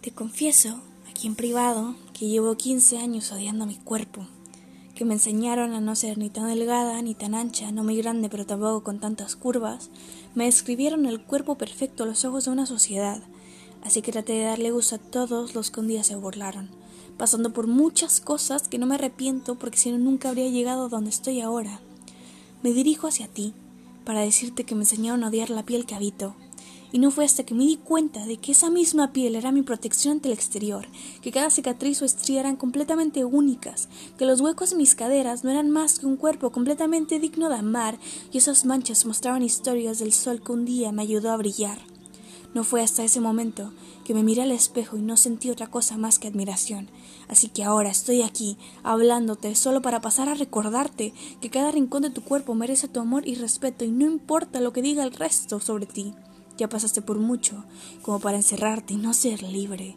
Te confieso, aquí en privado, que llevo 15 años odiando mi cuerpo, que me enseñaron a no ser ni tan delgada ni tan ancha, no muy grande pero tampoco con tantas curvas, me describieron el cuerpo perfecto a los ojos de una sociedad, así que traté de darle gusto a todos los que un día se burlaron, pasando por muchas cosas que no me arrepiento porque si no nunca habría llegado a donde estoy ahora. Me dirijo hacia ti para decirte que me enseñaron a odiar la piel que habito, y no fue hasta que me di cuenta de que esa misma piel era mi protección ante el exterior, que cada cicatriz o estría eran completamente únicas, que los huecos de mis caderas no eran más que un cuerpo completamente digno de amar, y esas manchas mostraban historias del sol que un día me ayudó a brillar. No fue hasta ese momento que me miré al espejo y no sentí otra cosa más que admiración. Así que ahora estoy aquí, hablándote, solo para pasar a recordarte que cada rincón de tu cuerpo merece tu amor y respeto y no importa lo que diga el resto sobre ti. Ya pasaste por mucho como para encerrarte y no ser libre.